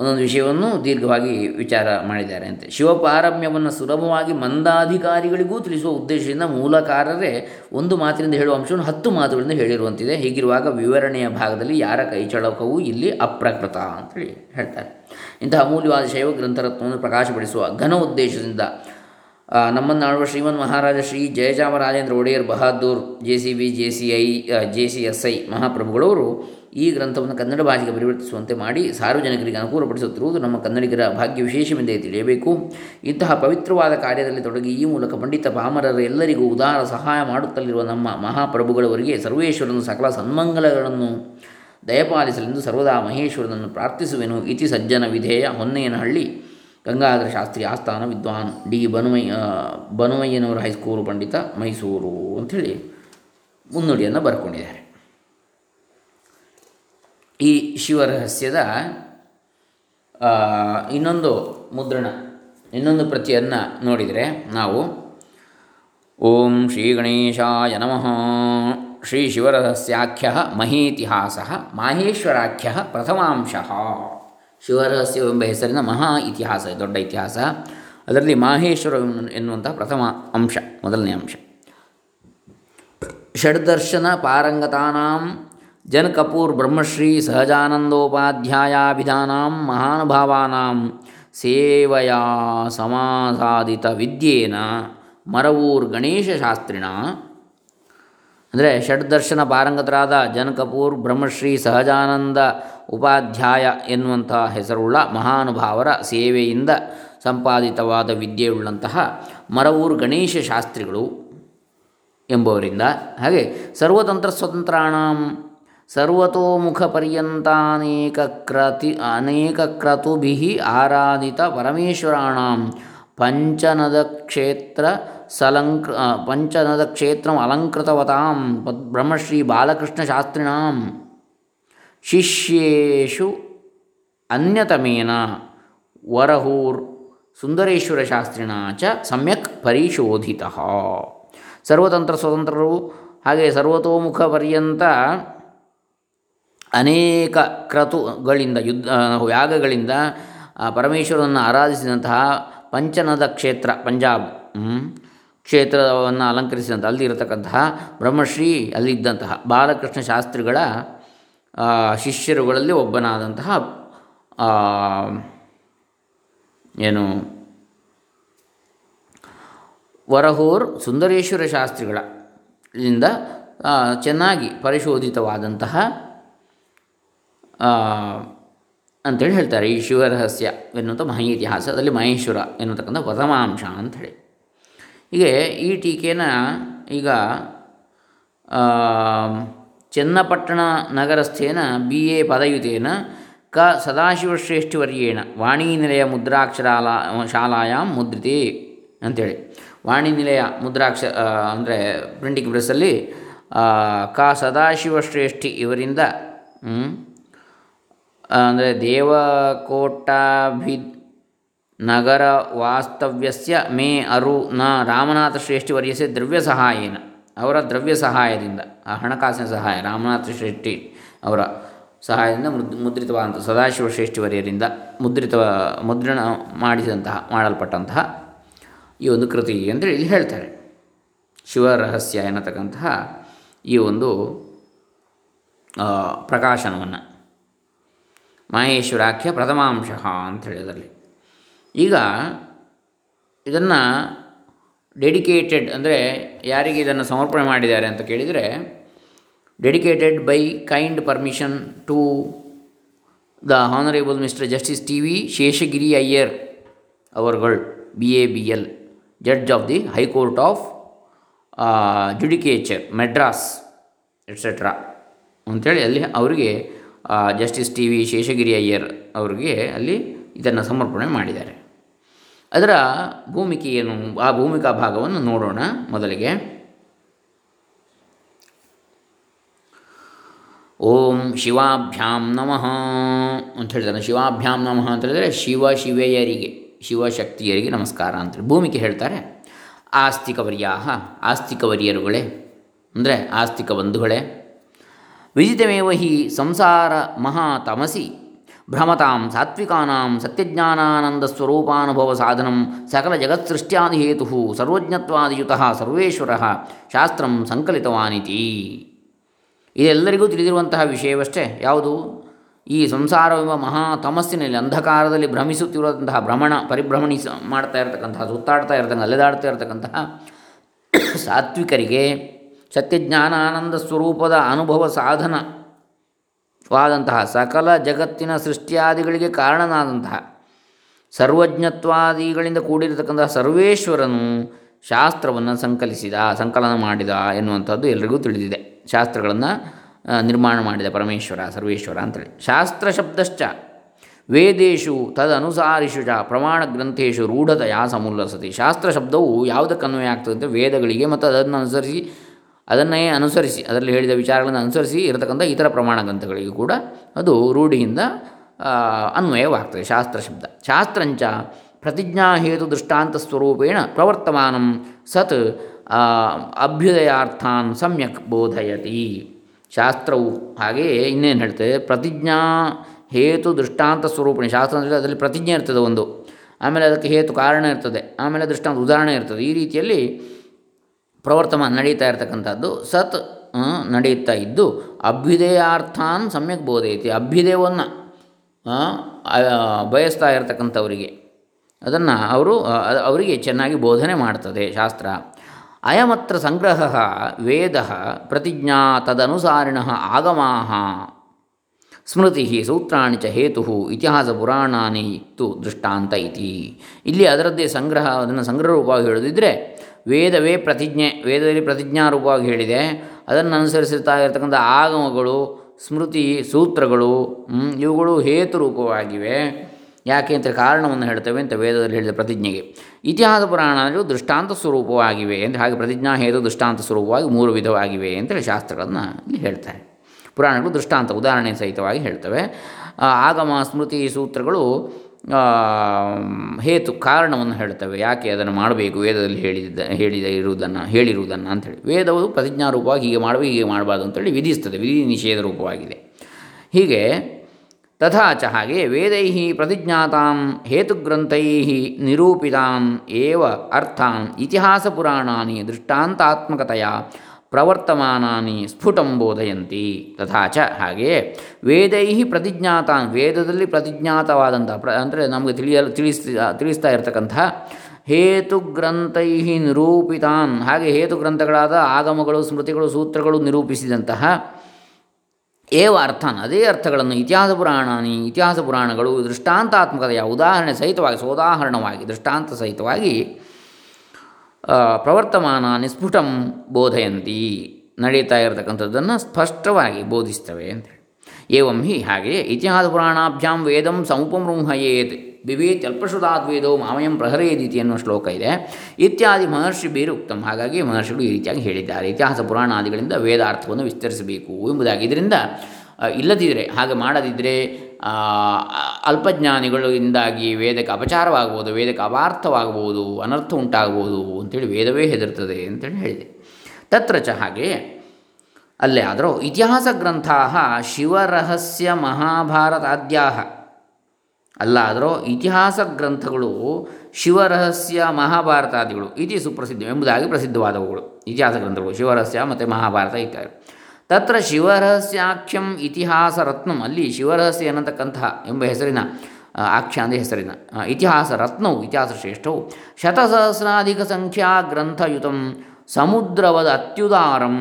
ಒಂದೊಂದು ವಿಷಯವನ್ನು ದೀರ್ಘವಾಗಿ ವಿಚಾರ ಮಾಡಿದ್ದಾರೆ ಅಂತೆ. ಶಿವಪಾರಮ್ಯವನ್ನು ಸುಲಭವಾಗಿ ಮಂದಾಧಿಕಾರಿಗಳಿಗೂ ತಿಳಿಸುವ ಉದ್ದೇಶದಿಂದ ಮೂಲಕಾರರೇ ಒಂದು ಮಾತಿನಿಂದ ಹೇಳುವ ಅಂಶವನ್ನು ಹತ್ತು ಮಾತುಗಳಿಂದ ಹೇಳಿರುವಂತಿದೆ. ಹೀಗಿರುವಾಗ ವಿವರಣೆಯ ಭಾಗದಲ್ಲಿ ಯಾರ ಕೈಚಳಕವೂ ಇಲ್ಲಿ ಅಪ್ರಕೃತ ಅಂತೇಳಿ ಹೇಳ್ತಾರೆ. ಇಂತಹ ಅಮೂಲ್ಯವಾದ ಶೈವ ಗ್ರಂಥರತ್ನವನ್ನು ಪ್ರಕಾಶಪಡಿಸುವ ಘನ ಉದ್ದೇಶದಿಂದ ನಮ್ಮನ್ನಾಳುವ Shriman Maharaja Shri Jayachamarajendra Wodeyar Bahadur J C B, J C I J C S I ಮಹಾಪ್ರಭುಗಳವರು ಈ ಗ್ರಂಥವನ್ನು ಕನ್ನಡ ಭಾಷೆಗೆ ಪರಿವರ್ತಿಸುವಂತೆ ಮಾಡಿ ಸಾರ್ವಜನಿಕರಿಗೆ ಅನುಕೂಲಪಡಿಸುತ್ತಿರುವುದು ನಮ್ಮ ಕನ್ನಡಿಗರ ಭಾಗ್ಯ ವಿಶೇಷವೆಂದೇ ತಿಳಿಯಬೇಕು. ಇಂತಹ ಪವಿತ್ರವಾದ ಕಾರ್ಯದಲ್ಲಿ ತೊಡಗಿ ಈ ಮೂಲಕ ಪಂಡಿತ ಪಾಮರರ ಎಲ್ಲರಿಗೂ ಉದಾರ ಸಹಾಯ ಮಾಡುತ್ತಲಿರುವ ನಮ್ಮ ಮಹಾಪ್ರಭುಗಳವರಿಗೆ ಸರ್ವೇಶ್ವರನ ಸಕಲ ಸನ್ಮಂಗಲಗಳನ್ನು ದಯಪಾಲಿಸಲೆಂದು ಸರ್ವದಾ ಮಹೇಶ್ವರನನ್ನು ಪ್ರಾರ್ಥಿಸುವೆನು. ಇತಿ ಸಜ್ಜನ ವಿಧೇಯ ಹೊನ್ನೆಯನಹಳ್ಳಿ ಗಂಗಾಧರ ಶಾಸ್ತ್ರಿ ಆಸ್ಥಾನ ವಿದ್ವಾನ್ ಡಿ ಬನುಮಯ್ಯ ಬನುಮಯ್ಯನವರ ಹೈಸ್ಕೂಲು ಪಂಡಿತ ಮೈಸೂರು ಅಂಥೇಳಿ ಮುನ್ನುಡಿಯನ್ನು ಬರ್ಕೊಂಡಿದ್ದಾರೆ. ಈ ಶಿವರಹಸ್ಯದ ಇನ್ನೊಂದು ಮುದ್ರಣ, ಇನ್ನೊಂದು ಪ್ರತಿಯನ್ನು ನೋಡಿದರೆ ನಾವು, ಓಂ ಶ್ರೀ ಗಣೇಶಾಯ ನಮಃ, ಶ್ರೀ ಶಿವರಹಸ್ಯಾಖ್ಯ ಮಹೀತಿಹಾಸ ಮಾಹೇಶ್ವರಾಖ್ಯ ಪ್ರಥಮಾಂಶ. ಶಿವರಹಸ್ಯವೆಂಬ ಹೆಸರಿನ ಮಹಾ ಇತಿಹಾಸ, ದೊಡ್ಡ ಇತಿಹಾಸ. ಅದರಲ್ಲಿ ಮಾಹೇಶ್ವರ ಎನ್ನುವಂಥ ಪ್ರಥಮ ಅಂಶ, ಮೊದಲನೇ ಅಂಶ. ಷಡ್ದರ್ಶನ ಪಾರಂಗತಾನಾಂ ಜನ್ ಕಪೂರ್ ಬ್ರಹ್ಮಶ್ರೀ ಸಹಜಾನಂದೋಪಾಧ್ಯಾಯಾಭಿಧಾನಾಂ ಮಹಾನುಭಾವಾನಾಂ ಸೇವೆಯ ಸಮಾಸಾದಿತ ವಿದ್ಯೇನ ಮರವೂರ್ ಗಣೇಶಶಾಸ್ತ್ರಿಣ ಅಂದರೆ ಷಡ್ದರ್ಶನ ಪಾರಂಗತರಾದ ಜನ್ ಕಪೂರ್ ಬ್ರಹ್ಮಶ್ರೀ ಸಹಜಾನಂದ ಉಪಾಧ್ಯಾಯ ಎನ್ನುವಂತಹ ಹೆಸರುಳ್ಳ ಮಹಾನುಭಾವರ ಸೇವೆಯಿಂದ ಸಂಪಾದಿತವಾದ ವಿದ್ಯೆಯುಳ್ಳಂತಹ ಮರವೂರ್ ಗಣೇಶ ಶಾಸ್ತ್ರಿಗಳು ಎಂಬುವರಿಂದ ಹಾಗೆ ಸರ್ವತಂತ್ರ ಸ್ವತಂತ್ರಾಣಂ ಸರ್ವತೋಮುಖ ಪರ್ಯಂತಾನೇಕ ಕ್ರತಿ ಅನೇಕ ಕ್ರತುಭಿ ಆರಾಧಿತ ಪರಮೇಶ್ವರಾಣಂ. ಪಂಚನದ ಕ್ಷೇತ್ರ ಸಲಂಕೃ ಪಂಚನದ ಕ್ಷೇತ್ರ ಅಲಂಕೃತವತಾಂ ಬ್ರಹ್ಮಶ್ರೀ ಬಾಲಕೃಷ್ಣ ಶಾಸ್ತ್ರಿಣಾಂ ಶಿಷ್ಯೇಶು ಅನ್ಯತಮೇನ ವರಹೂರ್ ಸುಂದರೇಶ್ವರ ಶಾಸ್ತ್ರಿಣ ಚ ಸಮ್ಯಕ್ ಪರಿಶೋಧಿತ. ಸರ್ವತಂತ್ರ ಸ್ವತಂತ್ರರು ಹಾಗೆ ಸರ್ವತೋಮುಖ ಪರ್ಯಂತ ಅನೇಕ ಕ್ರತುಗಳಿಂದ ಯುದ್ಧ ಯಾಗಗಳಿಂದ ಪರಮೇಶ್ವರನನ್ನು ಆರಾಧಿಸಿದಂತಹ ಪಂಚನದ ಕ್ಷೇತ್ರ, ಪಂಜಾಬ್ ಕ್ಷೇತ್ರವನ್ನು ಅಲಂಕರಿಸಿದಂಥ ಅಲ್ಲಿ ಇರತಕ್ಕಂತಹ ಬ್ರಹ್ಮಶ್ರೀ ಅಲ್ಲಿದ್ದಂತಹ ಬಾಲಕೃಷ್ಣ ಶಾಸ್ತ್ರಿಗಳ ಶಿಷ್ಯರುಗಳಲ್ಲಿ ಒಬ್ಬನಾದಂತಹ ಏನು, ವರಹೂರ್ ಸುಂದರೇಶ್ವರ ಶಾಸ್ತ್ರಿಗಳಿಂದ ಚೆನ್ನಾಗಿ ಪರಿಶೋಧಿತವಾದಂತಹ ಅಂಥೇಳಿ ಹೇಳ್ತಾರೆ ಈ ಶಿವರಹಸ್ಯ ಎನ್ನುವಂಥ ಮಹಾ ಇತಿಹಾಸ, ಅದರಲ್ಲಿ ಮಹೇಶ್ವರ ಎನ್ನುತಕ್ಕಂಥ ಪ್ರಥಮಾಂಶ ಅಂಥೇಳಿ. ಹೀಗೆ ಈ ಟೀಕೆನ ಈಗ ಚನ್ನಪಟ್ಟಣ ನಗರಸ್ಥೇನ ಬಿ ಎ ಪದಯುತೇನ ಕ ಸದಾಶಿವಶ್ರೇಷ್ಠಿವರ್ಯೇಣ ವಾಣಿನಿಲಯ ಮುದ್ರಾಕ್ಷರಾಲ ಶಾಲಾಯಾಮ್ ಮುದ್ರಿತೆ ಅಂಥೇಳಿ. ವಾಣಿನಿಲಯ ಮುದ್ರಾಕ್ಷ ಅಂದರೆ ಪ್ರಿಂಟಿಂಗ್ ಪ್ರೆಸ್ಸಲ್ಲಿ ಕ ಸದಾಶಿವಶ್ರೇಷ್ಠಿ ಇವರಿಂದ ಅಂದರೆ ದೇವಕೋಟಾಭಿ ನಗರ ವಾಸ್ತವ್ಯಸ್ಯ ಮೇ ಅರು ನ ರಾಮನಾಥ ಶ್ರೇಷ್ಠಿ ವರ್ಯಸೆ ದ್ರವ್ಯ ಸಹಾಯೇನ, ಅವರ ದ್ರವ್ಯ ಸಹಾಯದಿಂದ, ಆ ಹಣಕಾಸಿನ ಸಹಾಯ, ರಾಮನಾಥ ಶ್ರೇಷ್ಠಿ ಅವರ ಸಹಾಯದಿಂದ ಮುದ್, ಮುದ್ರಿತವಾದಂಥ ಸದಾಶಿವ ಶ್ರೇಷ್ಠಿವರ್ಯರಿಂದ ಮುದ್ರಿತ, ಮುದ್ರಣ ಮಾಡಿದಂತಹ, ಮಾಡಲ್ಪಟ್ಟಂತಹ ಈ ಒಂದು ಕೃತಿ ಅಂತೇಳಿ ಇಲ್ಲಿ ಹೇಳ್ತಾರೆ. ಶಿವರಹಸ್ಯ ಎನ್ನತಕ್ಕಂತಹ ಈ ಒಂದು ಪ್ರಕಾಶನವನ್ನು. ಮಾಹೇಶ್ವರಾಖ್ಯ ಪ್ರಥಮಾಂಶ ಅಂತ ಹೇಳಿದ್ರಲ್ಲಿ. ಈಗ ಇದನ್ನು ಡೆಡಿಕೇಟೆಡ್ ಅಂದರೆ ಯಾರಿಗೆ ಇದನ್ನು ಸಮರ್ಪಣೆ ಮಾಡಿದ್ದಾರೆ ಅಂತ ಕೇಳಿದರೆ dedicated by kind permission to the honourable mister justice T V Seshagiri Iyer ಅವರ್ಗಳು B A B L judge of the high court of judicature Madras etcetera ಅಂಥೇಳಿ ಅಲ್ಲಿ ಅವರಿಗೆ justice T V Seshagiri Iyer ಅವರಿಗೆ ಅಲ್ಲಿ ಇದನ್ನು ಸಮರ್ಪಣೆ ಮಾಡಿದ್ದಾರೆ. ಅದರ ಭೂಮಿಕೆ ಏನು, ಆ ಭೂಮಿಕಾ ಭಾಗವನ್ನು ನೋಡೋಣ ಮೊದಲಿಗೆ. ಓಂ ಶಿವಾಭ್ಯಾಂ ನಮಃ ಅಂತ ಹೇಳ್ತಾರೆ ಶಿವಾಭ್ಯಾಂ ನಮಃ ಅಂತ ಹೇಳಿದರೆ ಶಿವ ಶಿವೆಯರಿಗೆ ಶಿವಶಕ್ತಿಯರಿಗೆ ನಮಸ್ಕಾರ ಅಂತೇಳಿ ಭೂಮಿಕೆ ಹೇಳ್ತಾರೆ. ಆಸ್ತಿಕವರ್ಯಾಹ, ಆಸ್ತಿಕವರ್ಯರುಗಳೇ, ಅಂದರೆ ಆಸ್ತಿಕ ಬಂಧುಗಳೇ ವಿದಿತಮೇವ ಹಿ ಸಂಸಾರ ಮಹಾತಮಸಿ ಭ್ರಮತಾಂ ಸಾತ್ವಿಕಾನಾಂ ಸತ್ಯಜ್ಞಾನಾನಂದ ಸ್ವರೂಪಾನುಭವ ಸಾಧನಂ ಸಕಲ ಜಗತ್ಸೃಷ್ಟ್ಯಾದಿ ಹೇತು ಸರ್ವಜ್ಞತ್ವಾದಿಯುತ ಸರ್ವೇಶ್ವರ ಶಾಸ್ತ್ರಂ ಸಂಕಲಿತವಾನಿತಿ. ಇದೆಲ್ಲರಿಗೂ ತಿಳಿದಿರುವಂತಹ ವಿಷಯವಷ್ಟೇ. ಯಾವುದು? ಈ ಸಂಸಾರವೆಂಬ ಮಹಾ ತಮಸ್ಸಿನಲ್ಲಿ ಅಂಧಕಾರದಲ್ಲಿ ಭ್ರಮಿಸುತ್ತಿರುವಂತಹ ಭ್ರಮಣ ಪರಿಭ್ರಮಣಿಸ ಮಾಡ್ತಾ ಇರತಕ್ಕಂತಹ, ಸುತ್ತಾಡ್ತಾ ಇರತಕ್ಕಂಥ ಅಲೆದಾಡ್ತಾ ಇರತಕ್ಕಂತಹ ಸಾತ್ವಿಕರಿಗೆ ಸತ್ಯಜ್ಞಾನ ಆನಂದ ಸ್ವರೂಪದ ಅನುಭವ ಸಾಧನವಾದಂತಹ ಸಕಲ ಜಗತ್ತಿನ ಸೃಷ್ಟಿಯಾದಿಗಳಿಗೆ ಕಾರಣನಾದಂತಹ ಸರ್ವಜ್ಞತ್ವಾದಿಗಳಿಂದ ಕೂಡಿರತಕ್ಕಂತಹ ಸರ್ವೇಶ್ವರನು ಶಾಸ್ತ್ರವನ್ನು ಸಂಕಲಿಸಿದ, ಸಂಕಲನ ಮಾಡಿದ ಎನ್ನುವಂಥದ್ದು ಎಲ್ರಿಗೂ ತಿಳಿದಿದೆ. ಶಾಸ್ತ್ರಗಳನ್ನು ನಿರ್ಮಾಣ ಮಾಡಿದ ಪರಮೇಶ್ವರ, ಸರ್ವೇಶ್ವರ ಅಂತೇಳಿ. ಶಾಸ್ತ್ರ ಶಬ್ದಶ್ಚ ವೇದೇಶು ತದನುಸಾರಿಷು ಚ ಪ್ರಮಾಣ ಗ್ರಂಥೇಶು ರೂಢತೆಯ ಸಮುಲ್ಲಸತಿ. ಶಾಸ್ತ್ರ ಶಬ್ದವು ಯಾವುದಕ್ಕೆ ಅನ್ವಯ ಆಗ್ತದೆ ವೇದಗಳಿಗೆ ಮತ್ತು ಅದನ್ನು ಅನುಸರಿಸಿ ಅದನ್ನೇ ಅನುಸರಿಸಿ, ಅದರಲ್ಲಿ ಹೇಳಿದ ವಿಚಾರಗಳನ್ನು ಅನುಸರಿಸಿ ಇರತಕ್ಕಂಥ ಇತರ ಪ್ರಮಾಣ ಗ್ರಂಥಗಳಿಗೂ ಕೂಡ ಅದು ರೂಢಿಯಿಂದ ಅನ್ವಯವಾಗ್ತದೆ. ಶಾಸ್ತ್ರ ಶಬ್ದ. ಶಾಸ್ತ್ರಂಚ ಪ್ರತಿಜ್ಞಾಹೇತು ದೃಷ್ಟಾಂತ ಸ್ವರೂಪೇಣ ಪ್ರವರ್ತಮಾನಂ ಸತ್ ಅಭ್ಯುದಯಾರ್ಥಾನ್ ಸಮ್ಯಕ್ ಬೋಧಯತಿ. ಶಾಸ್ತ್ರವು ಹಾಗೆಯೇ ಇನ್ನೇನು ಹೇಳ್ತದೆ? ಪ್ರತಿಜ್ಞಾ ಹೇತು ದೃಷ್ಟಾಂತ ಸ್ವರೂಪಣೆ. ಶಾಸ್ತ್ರ ಅಂದರೆ ಅದರಲ್ಲಿ ಪ್ರತಿಜ್ಞೆ ಇರ್ತದೆ ಒಂದು. ಆಮೇಲೆ ಅದಕ್ಕೆ ಹೇತು ಕಾರಣ ಇರ್ತದೆ. ಆಮೇಲೆ ದೃಷ್ಟಾಂತ ಉದಾಹರಣೆ ಇರ್ತದೆ. ಈ ರೀತಿಯಲ್ಲಿ ಪ್ರವರ್ತಮಾನ ನಡೀತಾ ಇರತಕ್ಕಂಥದ್ದು. ಸತ್ ನಡೆಯುತ್ತಾ ಇದ್ದು, ಅಭ್ಯುದಯಾರ್ಥಾನ್ ಸಮ್ಯಕ್ ಬೋಧೈತಿ ಅಭ್ಯುದಯವನ್ನು ಬಯಸ್ತಾ ಇರತಕ್ಕಂಥವರಿಗೆ. ಅದನ್ನು ಅವರು ಅವರಿಗೆ ಚೆನ್ನಾಗಿ ಬೋಧನೆ ಮಾಡ್ತದೆ ಶಾಸ್ತ್ರ. ಅಯಮತ್ರ ಸಂಗ್ರಹ ವೇದ ಪ್ರತಿಜ್ಞಾ ತದನುಸಾರಿಣ ಆಗಮಾ ಸ್ಮೃತಿ ಸೂತ್ರಾಣಿ ಚ ಹೇತು ಇತಿಹಾಸ ಪುರಾಣಾನಿ ತು ದೃಷ್ಟಾಂತ ಇತಿ. ಇಲ್ಲಿ ಅದರದ್ದೇ ಸಂಗ್ರಹ, ಅದನ್ನು ಸಂಗ್ರಹ ರೂಪವಾಗಿ ಹೇಳೋದಿದ್ದರೆ ವೇದವೇ ಪ್ರತಿಜ್ಞೆ, ವೇದದಲ್ಲಿ ಪ್ರತಿಜ್ಞಾರೂಪವಾಗಿ ಹೇಳಿದೆ. ಅದನ್ನು ಅನುಸರಿಸುತ್ತಾ ಇರತಕ್ಕಂಥ ಆಗಮಗಳು, ಸ್ಮೃತಿ, ಸೂತ್ರಗಳು ಇವುಗಳು ಹೇತು ರೂಪವಾಗಿವೆ ಯಾಕೆ ಅಂತ ಕಾರಣವನ್ನು ಹೇಳ್ತೇವೆ ಅಂತ ವೇದದಲ್ಲಿ ಹೇಳಿದ ಪ್ರತಿಜ್ಞೆಗೆ. ಇತಿಹಾಸ ಪುರಾಣಗಳು ದೃಷ್ಟಾಂತ ಸ್ವರೂಪವಾಗಿವೆ ಅಂತ ಹಾಗೆ ಪ್ರತಿಜ್ಞಾ ಹೇತು ದೃಷ್ಟಾಂತ ಸ್ವರೂಪವಾಗಿ ಮೂರು ವಿಧವಾಗಿವೆ ಅಂತೇಳಿ ಶಾಸ್ತ್ರಗಳನ್ನು ಇಲ್ಲಿ ಹೇಳ್ತಾರೆ. ಪುರಾಣಗಳು ದೃಷ್ಟಾಂತ ಉದಾಹರಣೆ ಸಹಿತವಾಗಿ ಹೇಳ್ತವೆ. ಆಗಮ, ಸ್ಮೃತಿ, ಸೂತ್ರಗಳು ಹೇತು ಕಾರಣವನ್ನು ಹೇಳ್ತವೆ. ಯಾಕೆ ಅದನ್ನು ಮಾಡಬೇಕು? ವೇದದಲ್ಲಿ ಹೇಳಿದ ಹೇಳಿದ ಇರುವುದನ್ನು, ಹೇಳಿರುವುದನ್ನು ಅಂಥೇಳಿ ವೇದವು ಪ್ರತಿಜ್ಞಾರೂಪವಾಗಿ ಹೀಗೆ ಮಾಡಬೇಕು, ಹೀಗೆ ಮಾಡಬಾರ್ದು ಅಂತೇಳಿ ವಿಧಿಸ್ತದೆ. ವಿಧಿ ನಿಷೇಧ ರೂಪವಾಗಿದೆ. ಹೀಗೆ ತಥಾಚ ಹಾಗೆ ವೇದೈ ಪ್ರತಿಜ್ಞಾತಾಂ ಹೇತುಗ್ರಂಥೈ ನಿರೂಪಿತಾಂ ಏವ ಅರ್ಥಾಂ ಇತಿಹಾಸ ಪುರಾಣಾನಿ ದೃಷ್ಟಾಂತಾತ್ಮಕತೆಯ ಪ್ರವರ್ತಮಾನಾನಿ ಸ್ಫುಟಂ ಬೋಧಯಂತಿ ತಥಾಚ ಚ. ಹಾಗೆಯೇ ವೇದೈ ಪ್ರತಿಜ್ಞಾತಾನ್, ವೇದದಲ್ಲಿ ಪ್ರತಿಜ್ಞಾತವಾದಂಥ ಪ್ರ, ಅಂದರೆ ನಮಗೆ ತಿಳಿಯಲು, ತಿಳಿಸ್, ತಿಳಿಸ್ತಾ ಇರತಕ್ಕಂಥ ಹೇತುಗ್ರಂಥೈ ನಿರೂಪಿತಾನ್, ಹಾಗೆ ಹೇತುಗ್ರಂಥಗಳಾದ ಆಗಮಗಳು, ಸ್ಮೃತಿಗಳು, ಸೂತ್ರಗಳು ನಿರೂಪಿಸಿದಂತಹ ಏವ ಅರ್ಥಾನ್, ಅದೇ ಅರ್ಥಗಳನ್ನು ಇತಿಹಾಸ ಪುರಾಣಾನಿ, ಇತಿಹಾಸ ಪುರಾಣಗಳು ದೃಷ್ಟಾಂತಾತ್ಮಕತೆಯ ಉದಾಹರಣೆ ಸಹಿತವಾಗಿ, ಸೋದಾಹರಣವಾಗಿ, ದೃಷ್ಟಾಂತ ಸಹಿತವಾಗಿ ಪ್ರವರ್ತಮಾನ ನಿಸ್ಫುಟಂ ಬೋಧಯಂತಿ ನಡೀತಾ ಇರತಕ್ಕಂಥದ್ದನ್ನು ಸ್ಪಷ್ಟವಾಗಿ ಬೋಧಿಸ್ತವೆ ಅಂತೇಳಿ. ಏವಂ ಹಿ ಹಾಗೆಯೇ ಇತಿಹಾಸ ಪುರಾಣಾಭ್ಯಾಂ ವೇದಂ ಸಮುಪಮೃಂಹಯೇತ್ ಬಿವೇತ್ ವೇದೋ ಮಾಮಯಂ ಪ್ರಹರೇದಿತಿ ಎನ್ನುವ ಶ್ಲೋಕ ಇದೆ. ಇತ್ಯಾದಿ ಮಹರ್ಷಿ ಬೇರೆ ಉಕ್ತಂ ಹಾಗಾಗಿ ಮಹರ್ಷಿಗಳು ಈ ರೀತಿಯಾಗಿ ಹೇಳಿದ್ದಾರೆ. ಇತಿಹಾಸ ಪುರಾಣಾದಿಗಳಿಂದ ವೇದಾರ್ಥವನ್ನು ವಿಸ್ತರಿಸಬೇಕು ಎಂಬುದಾಗಿ. ಇದರಿಂದ ಇಲ್ಲದಿದ್ದರೆ ಹಾಗೆ ಮಾಡದಿದ್ದರೆ ಅಲ್ಪಜ್ಞಾನಿಗಳಿಂದಾಗಿ ವೇದಕ್ಕೆ ಅಪಚಾರವಾಗ್ಬೋದು ವೇದಕ್ಕೆ ಅಪಾರ್ಥವಾಗಬಹುದು ಅನರ್ಥ ಉಂಟಾಗ್ಬೋದು ಅಂತೇಳಿ ವೇದವೇ ಹೆದರ್ತದೆ ಅಂತೇಳಿ ಹೇಳಿದೆ. ತತ್ರ ಚ ಹಾಗೆ ಅಲ್ಲೇ ಆದರೂ ಇತಿಹಾಸ ಗ್ರಂಥ ಶಿವರಹಸ್ಯ ಮಹಾಭಾರತಾದ್ಯಾ ಅಲ್ಲಾದರೂ ಇತಿಹಾಸ ಗ್ರಂಥಗಳು ಶಿವರಹಸ್ಯ ಮಹಾಭಾರತಾದಿಗಳು ಇತಿ ಸುಪ್ರಸಿದ್ಧ ಎಂಬುದಾಗಿ ಪ್ರಸಿದ್ಧವಾದವುಗಳು. ಇತಿಹಾಸ ಗ್ರಂಥಗಳು ಶಿವರಹಸ್ಯ ಮತ್ತು ಮಹಾಭಾರತ ಇತ್ಯಾದಿ. ತತ್ರ ಶಿವರಹಸ್ಯಾಖ್ಯಂ ಇತಿಹಾಸ ರತ್ನಂ ಅಲ್ಲಿ ಶಿವರಹಸ್ಯ ಅನ್ನತಕ್ಕಂತಹ ಎಂಬ ಹೆಸರಿನ ಆಖ್ಯ ಅಂದರೆ ಹೆಸರಿನ ಇತಿಹಾಸ ರತ್ನವು, ಇತಿಹಾಸ ಶ್ರೇಷ್ಠವು. ಶತಸಹಸ್ರಾಧಿಕ ಸಂಖ್ಯಾ ಗ್ರಂಥಯುತಂ ಸಮುದ್ರವದ ಅತ್ಯುದಾರಂ.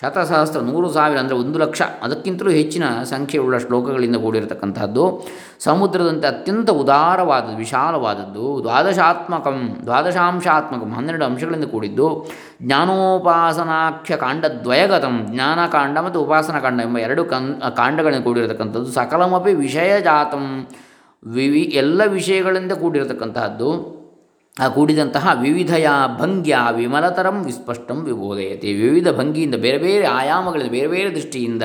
ಶತಸಹಸ್ರ ನೂರು ಸಾವಿರ ಅಂದರೆ ಒಂದು ಲಕ್ಷ. ಅದಕ್ಕಿಂತಲೂ ಹೆಚ್ಚಿನ ಸಂಖ್ಯೆಯುಳ್ಳ ಶ್ಲೋಕಗಳಿಂದ ಕೂಡಿರತಕ್ಕಂತಹದ್ದು ಸಮುದ್ರದಂತೆ ಅತ್ಯಂತ ಉದಾರವಾದದ್ದು ವಿಶಾಲವಾದದ್ದು. ದ್ವಾದಶಾತ್ಮಕಂ, ದ್ವಾದಶಾಂಶಾತ್ಮಕಂ ಹನ್ನೆರಡು ಅಂಶಗಳಿಂದ ಕೂಡಿದ್ದು. ಜ್ಞಾನೋಪಾಸನಾಖ್ಯ ಕಾಂಡದ್ವಯಗತಂ, ಜ್ಞಾನಕಾಂಡ ಮತ್ತು ಉಪಾಸನಾ ಕಾಂಡ ಎಂಬ ಎರಡು ಕನ್, ಕಾಂಡಗಳಿಂದ ಕೂಡಿರತಕ್ಕಂಥದ್ದು. ಸಕಲಮಪಿ ವಿಷಯಜಾತಂ. ವಿವಿ, ಎಲ್ಲ ವಿಷಯಗಳಿಂದ ಕೂಡಿರತಕ್ಕಂತಹದ್ದು ಆ ಕೂಡಿದಂತಹ ವಿವಿಧಯ ಭಂಗ್ಯ ವಿಮಲತರಂ ವಿಸ್ಪಷ್ಟಂ ವಿಬೋಧಯತೆ. ವಿವಿಧ ಭಂಗಿಯಿಂದ ಬೇರೆ ಬೇರೆ ಆಯಾಮಗಳಿಂದ ಬೇರೆ ಬೇರೆ ದೃಷ್ಟಿಯಿಂದ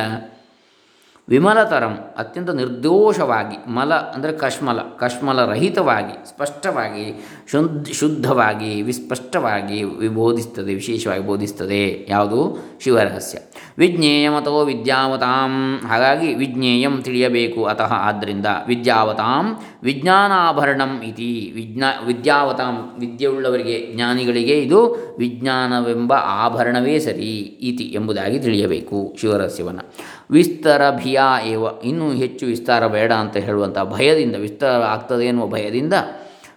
ವಿಮಲತರಂ, ಅತ್ಯಂತ ನಿರ್ದೋಷವಾಗಿ, ಮಲ ಅಂದರೆ ಕಶ್ಮಲ, ಕಶ್ಮಲರಹಿತವಾಗಿ, ಸ್ಪಷ್ಟವಾಗಿ, ಶುದ್ಧ, ಶುದ್ಧವಾಗಿ, ವಿಸ್ಪಷ್ಟವಾಗಿ ವಿಬೋಧಿಸ್ತದೆ ವಿಶೇಷವಾಗಿ ಬೋಧಿಸ್ತದೆ. ಯಾವುದು? ಶಿವರಹಸ್ಯ. ವಿಜ್ಞೇಯಮತೋ ವಿದ್ಯಾವತಾಂ. ಹಾಗಾಗಿ ವಿಜ್ಞೇಯಂ ತಿಳಿಯಬೇಕು ಅತಃ ಆದ್ದರಿಂದ ವಿದ್ಯಾವತಾಂ ವಿಜ್ಞಾನಾಭರಣಂ ಇತಿ. ವಿಜ್ಞಾ, ವಿದ್ಯಾವತಾಂ ವಿದ್ಯೆಯುಳ್ಳವರಿಗೆ, ಜ್ಞಾನಿಗಳಿಗೆ ಇದು ವಿಜ್ಞಾನವೆಂಬ ಆಭರಣವೇ ಸರಿ ಇತಿ ಎಂಬುದಾಗಿ ತಿಳಿಯಬೇಕು ಶಿವರಹಸ್ಯವನ್ನು. ವಿಸ್ತಾರ ಭಿಯಾ ಏವ. ಇನ್ನೂ ಹೆಚ್ಚು ವಿಸ್ತಾರ ಬೇಡ ಅಂತ ಹೇಳುವಂಥ ಭಯದಿಂದ, ವಿಸ್ತಾರ ಆಗ್ತದೆ ಎನ್ನುವ ಭಯದಿಂದ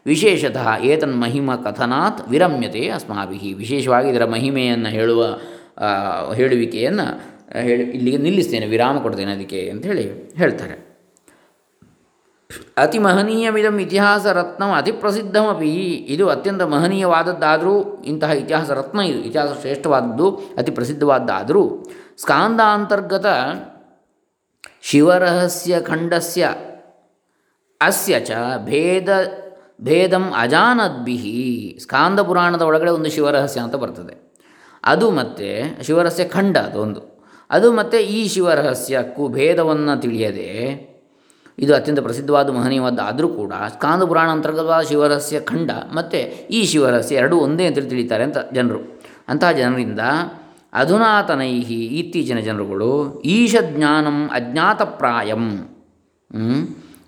ವಿಶೇಷತಃ ಏತನ್ ಮಹಿಮ ಕಥನಾತ್ ವಿರಮ್ಯತೆ ಅಸ್ಮಾಭಿ ವಿಶೇಷವಾಗಿ ಇದರ ಮಹಿಮೆಯನ್ನು ಹೇಳುವ ಹೇಳುವಿಕೆಯನ್ನು ಹೇಳಿ, ಇಲ್ಲಿಗೆ ನಿಲ್ಲಿಸ್ತೇನೆ, ವಿರಾಮ ಕೊಡ್ತೇನೆ ಅದಕ್ಕೆ ಅಂತ ಹೇಳಿ ಹೇಳ್ತಾರೆ. ಅತಿ ಮಹನೀಯವಿದಂ ಇತಿಹಾಸ ರತ್ನಂ ಅತಿ ಪ್ರಸಿದ್ಧಮಿ ಇದು ಅತ್ಯಂತ ಮಹನೀಯವಾದದ್ದಾದರೂ ಇಂತಹ ಇತಿಹಾಸ ರತ್ನ ಇದು, ಇತಿಹಾಸ ಶ್ರೇಷ್ಠವಾದದ್ದು ಅತಿ ಪ್ರಸಿದ್ಧವಾದ್ದಾದರೂ ಸ್ಕಾಂದಾಂತರ್ಗತ ಶಿವರಹಸ್ಯ ಖಂಡಸ್ಯ ಅಸ್ಯ ಚ ಭೇದ, ಭೇದಂ ಅಜಾನದ್ಭಿಹಿ. ಸ್ಕಾಂದ ಪುರಾಣದ ಒಳಗಡೆ ಒಂದು ಶಿವರಹಸ್ಯ ಅಂತ ಬರ್ತದೆ. ಅದು ಮತ್ತೆ ಶಿವರಹಸ್ಯ ಖಂಡ ಅದೊಂದು. ಅದು ಮತ್ತೆ ಈ ಶಿವರಹಸ್ಯಕ್ಕೂ ಭೇದವನ್ನು ತಿಳಿಯದೆ, ಇದು ಅತ್ಯಂತ ಪ್ರಸಿದ್ಧವಾದ ಮಹನೀಯವಾದ ಆದರೂ ಕೂಡ ಸ್ಕಾಂದ ಪುರಾಣ ಅಂತರ್ಗತವಾದ ಶಿವರಹಸ್ಯ ಖಂಡ ಮತ್ತು ಈ ಶಿವರಹಸ್ಯ ಎರಡೂ ಒಂದೇ ಅಂತೇಳಿ ತಿಳಿತಾರೆ ಅಂತ ಜನರು. ಅಂತಹ ಜನರಿಂದ ಅಧುನಾತನೈಹಿ ಇತ್ತೀಚಿನ ಜನರುಗಳು ಈಶಜ್ಞಾನಂ ಅಜ್ಞಾತಪ್ರಾಯಂ?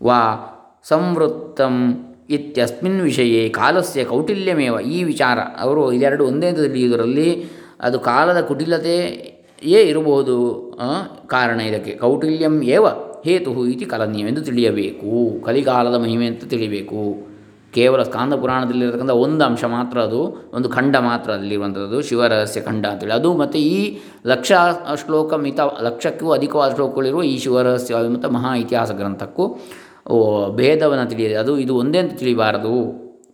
ವಾ ಸಂವೃತ್ತಂ ಇತ್ಯಸ್ಮಿನ್ ವಿಷಯೇ ಕಾಲಸ್ಯ ಕೌಟಿಲ್ಯಮೇವ ಈ ವಿಚಾರ ಅವರು ಇದೆರಡು ಒಂದೇ ತಿಳಿಯುವುದರಲ್ಲಿ ಅದು ಕಾಲದ ಕುಟಿಲತೆಯೇ ಇರಬಹುದು ಕಾರಣ ಇದಕ್ಕೆ ಕೌಟಿಲ್ಯಂ ಏವ ಹೇತು ಇತಿ ಕಲನೀಯವೆಂದು ತಿಳಿಯಬೇಕು, ಕಲಿಕಾಲದ ಮಹಿಮೆ ಅಂತ ತಿಳಿಬೇಕು ಕೇವಲ ಸ್ಕಾಂದ ಪುರಾಣದಲ್ಲಿರತಕ್ಕಂಥ ಒಂದು ಅಂಶ ಮಾತ್ರ ಅದು, ಒಂದು ಖಂಡ ಮಾತ್ರ ಅಲ್ಲಿರುವಂಥದ್ದು, ಶಿವರಹಸ್ಯ ಖಂಡ ಅಂತೇಳಿ. ಅದು ಮತ್ತು ಈ ಲಕ್ಷ ಶ್ಲೋಕ ಮಿತ, ಲಕ್ಷಕ್ಕೂ ಅಧಿಕವಾದ ಶ್ಲೋಕಗಳಿರುವ ಈ ಶಿವರಹಸ್ಯ ಮತ್ತು ಮಹಾ ಇತಿಹಾಸ ಗ್ರಂಥಕ್ಕೂ ಭೇದವನ್ನು ತಿಳಿಯದೆ. ಅದು, ಇದು ಒಂದೇ ಅಂತ ತಿಳಿಬಾರದು.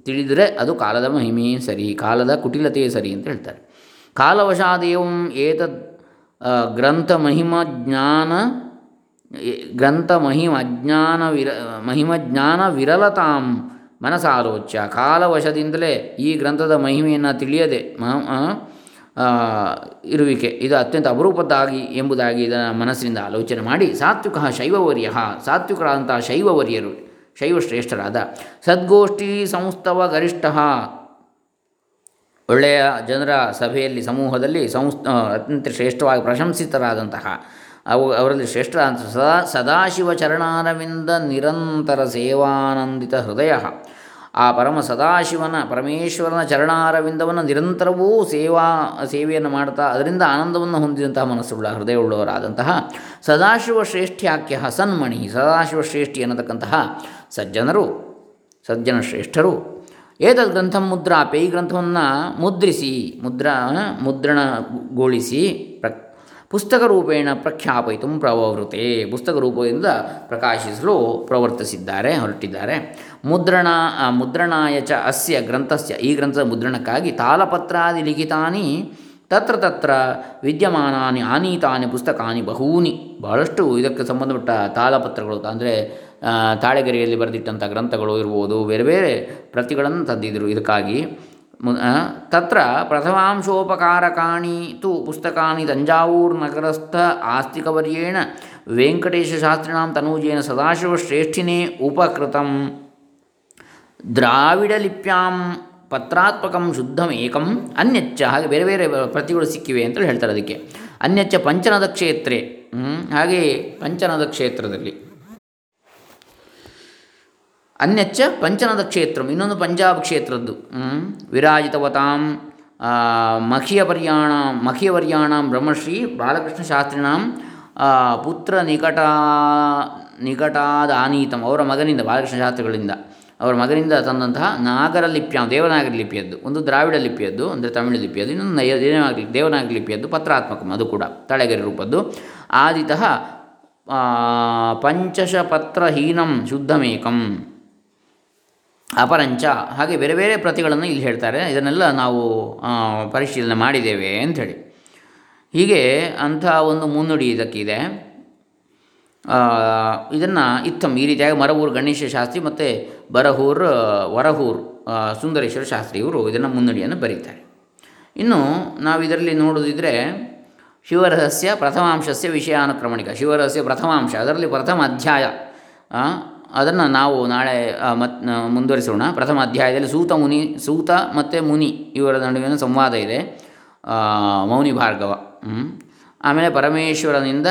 ತಿಳಿದರೆ ಅದು ಕಾಲದ ಮಹಿಮೆಯೇ ಸರಿ, ಕಾಲದ ಕುಟಿಲತೆಯೇ ಸರಿ ಅಂತ ಹೇಳ್ತಾರೆ. ಕಾಲವಶಾದೇವಂ ಏತದ್ ಗ್ರಂಥ ಮಹಿಮ ಜ್ಞಾನ ಗ್ರಂಥ ಮಹಿಮ ಜ್ಞಾನ ವಿರ, ಮಹಿಮ ಜ್ಞಾನ ವಿರಲತಾಂ ಮನಸಾಲೋಚ್ಯ ಕಾಲವಶದಿಂದಲೇ ಈ ಗ್ರಂಥದ ಮಹಿಮೆಯನ್ನು ತಿಳಿಯದೆ ಇರುವಿಕೆ. ಇದು ಅತ್ಯಂತ ಅಪರೂಪದ್ದಾಗಿ ಎಂಬುದಾಗಿ ಇದನ್ನು ಮನಸ್ಸಿನಿಂದ ಆಲೋಚನೆ ಮಾಡಿ, ಸಾತ್ವಿಕ ಶೈವವರ್ಯ ಸಾತ್ವಿಕರಾದಂತಹ ಶೈವವರ್ಯರು, ಶೈವಶ್ರೇಷ್ಠರಾದ ಸದ್ಗೋಷ್ಠಿ ಸಂಸ್ಥವ ಗರಿಷ್ಠ. ಒಳ್ಳೆಯ ಜನರ ಸಭೆಯಲ್ಲಿ, ಸಮೂಹದಲ್ಲಿ ಸಂಸ್ ಅತ್ಯಂತ ಶ್ರೇಷ್ಠವಾಗಿ ಪ್ರಶಂಸಿತರಾದಂತಹ ಅವು ಅವರಲ್ಲಿ ಶ್ರೇಷ್ಠರಾದ ಸದಾ, ಸದಾಶಿವ ಚರಣಾರವಿಂದ ನಿರಂತರ ಸೇವಾನಂದಿತ ಹೃದಯ. ಆ ಪರಮ ಸದಾಶಿವನ, ಪರಮೇಶ್ವರನ ಚರಣಾರವಿಂದವನ್ನು ನಿರಂತರವೂ ಸೇವಾ, ಸೇವೆಯನ್ನು ಮಾಡ್ತಾ, ಅದರಿಂದ ಆನಂದವನ್ನು ಹೊಂದಿದಂತಹ ಮನಸ್ಸುಳ್ಳ ಹೃದಯವುಳ್ಳವರಾದಂತಹ ಸದಾಶಿವ ಶ್ರೇಷ್ಠ್ಯಾಖ್ಯ ಸನ್ಮಣಿ ಸದಾಶಿವ ಶ್ರೇಷ್ಠಿ ಅನ್ನತಕ್ಕಂತಹ ಸಜ್ಜನರು, ಸಜ್ಜನ ಶ್ರೇಷ್ಠರು. ಏತದ್ ಗ್ರಂಥ ಮುದ್ರಾಪೆ ಈ ಗ್ರಂಥವನ್ನು ಮುದ್ರಿಸಿ, ಮುದ್ರಾ ಮುದ್ರಣಗೊಳಿಸಿ ಪ್ರ ಪುಸ್ತಕ ರೂಪೇಣ ಪ್ರಖ್ಯಾಪಯಿತು ಪ್ರವೃತೆ ಪುಸ್ತಕ ರೂಪದಿಂದ ಪ್ರಕಾಶಿಸಲು ಪ್ರವರ್ತಿಸಿದ್ದಾರೆ, ಹೊರಟಿದ್ದಾರೆ. ಮುದ್ರಣ ಮುದ್ರಣಾಯ ಚ ಅಸ್ಯ ಗ್ರಂಥಸ್ಯ. ಈ ಗ್ರಂಥದ ಮುದ್ರಣಕ್ಕಾಗಿ ತಾಲಪತ್ರಾದಿ ಲಿಖಿತಾನಿ, ತತ್ರ ತತ್ರ ವಿದ್ಯಮಾನಾನಿ, ಆನೀತಾನಿ ಪುಸ್ತಕಾನಿ ಬಹೂನಿ. ಬಹಳಷ್ಟು ಇದಕ್ಕೆ ಸಂಬಂಧಪಟ್ಟ ತಾಳಪತ್ರಗಳು ಅಂದರೆ ತಾಳೆಗರಿಯಲ್ಲಿ ಬರೆದಿಟ್ಟಂಥ ಗ್ರಂಥಗಳು ಇರ್ಬೋದು, ಬೇರೆ ಬೇರೆ ಪ್ರತಿಗಳನ್ನು ತಂದಿದ್ದರು. ಇದಕ್ಕಾಗಿ ತತ್ರ ಪ್ರಥಮಾಂಶೋಪಕಾರಕಾಣಿ ತು ಪುಸ್ತಕಾನಿ ತಂಜಾವೂರ್ ನಗರಸ್ಥ ಆಸ್ತಿಕವರ್ಯೇಣ ವೆಂಕಟೇಶಶಾಸ್ತ್ರಿಣಾಂ ತನೂಜೇನ ಸದಾಶಿವಶ್ರೇಷ್ಠಿನೇ ಉಪಕೃತಂ. ದ್ರಾವಿಡಲಿಪ್ಯಾಂ ಪತ್ರಾತ್ಮಕಂ ಶುದ್ಧಮೇಕಂ, ಅನ್ಯಚ್ಚ, ಹಾಗೆ ಬೇರೆ ಬೇರೆ ಪ್ರತಿಗಳು ಸಿಕ್ಕಿವೆ ಅಂತೇಳಿ ಹೇಳ್ತಾರೆ ಅದಕ್ಕೆ. ಅನ್ಯಚ್ಚ ಪಂಚನದ ಕ್ಷೇತ್ರೆ ಹಾಗೆಯೇ ಪಂಚನದ ಕ್ಷೇತ್ರದಲ್ಲಿ ಅನ್ಯಚ್ಚ ಪಂಚನದ ಕ್ಷೇತ್ರಂ, ಇನ್ನೊಂದು ಪಂಜಾಬ್ ಕ್ಷೇತ್ರದ್ದು. ವಿರಾಜಿತವತಾಂ ಮಖಿಯವರ್ಯಾಣ ಮಖಿಯವರ್ಯಾಣ ಬ್ರಹ್ಮಶ್ರೀ, ಬಾಲಕೃಷ್ಣ ಶಾಸ್ತ್ರಿಣಾಂ ಪುತ್ರ ನಿಕಟ, ನಿಕಟಾದಾನೀತಂ, ಅವರ ಮಗನಿಂದ, ಬಾಲಕೃಷ್ಣ ಶಾಸ್ತ್ರಿಗಳಿಂದ. ಅವರ ಮಗನಿಂದ ತಂದಂತಹ ನಾಗರ ಲಿಪ್ಯ ದೇವನಾಗರಿ ಲಿಪಿಯದ್ದು ಒಂದು ದ್ರಾವಿಡ ಲಿಪಿಯದ್ದು, ಅಂದರೆ ತಮಿಳು ಲಿಪಿಯದ್ದು, ಇನ್ನೊಂದು ನಯ ದೇವನಾಗರಿ ದೇವನಾಗರಿ ಲಿಪಿಯದ್ದು ಪತ್ರಾತ್ಮಕಂ ಅದು ಕೂಡ, ತಳೆಗರಿ ರೂಪದ್ದು. ಆದಿತಃ ಪಂಚಶಪತ್ರಹೀನಂ ಶುದ್ಧಮೇಕಂ. ಅಪರಂಚ. ಹಾಗೆ ಬೇರೆ ಬೇರೆ ಪ್ರತಿಗಳನ್ನು ಇಲ್ಲಿ ಹೇಳ್ತಾರೆ. ಇದನ್ನೆಲ್ಲ ನಾವು ಪರಿಶೀಲನೆ ಮಾಡಿದ್ದೇವೆ ಅಂಥೇಳಿ. ಹೀಗೆ ಅಂಥ ಒಂದು ಮುನ್ನುಡಿ ಇದಕ್ಕಿದೆ. ಇದನ್ನು ಇತ್ತಮ್ ಈ ರೀತಿಯಾಗಿ ಮರಹೂರು ಗಣೇಶ ಶಾಸ್ತ್ರಿ ಮತ್ತು ಬರಹೂರ್, ವರಹೂರ್ ಸುಂದರೇಶ್ವರ ಶಾಸ್ತ್ರಿ ಇವರು ಇದನ್ನು ಮುನ್ನುಡಿಯನ್ನು ಬರೀತಾರೆ. ಇನ್ನು ನಾವು ಇದರಲ್ಲಿ ನೋಡೋದಿದ್ರೆ ಶಿವರಹಸ್ಯ ಪ್ರಥಮಾಂಶಸ್ಯ ವಿಷಯಾನುಕ್ರಮಣಿಕ. ಶಿವರಹಸ್ಯ ಪ್ರಥಮಾಂಶ. ಅದರಲ್ಲಿ ಪ್ರಥಮ ಅಧ್ಯಾಯ. ಅದನ್ನು ನಾವು ನಾಳೆ ಮತ್ ಮುಂದುವರಿಸೋಣ. ಪ್ರಥಮ ಅಧ್ಯಾಯದಲ್ಲಿ ಸೂತ ಮುನಿ, ಸೂತ ಮತ್ತು ಮುನಿ ಇವರ ನಡುವಿನ ಸಂವಾದ ಇದೆ. ಮೌನಿ ಭಾರ್ಗವ. ಆಮೇಲೆ ಪರಮೇಶ್ವರನಿಂದ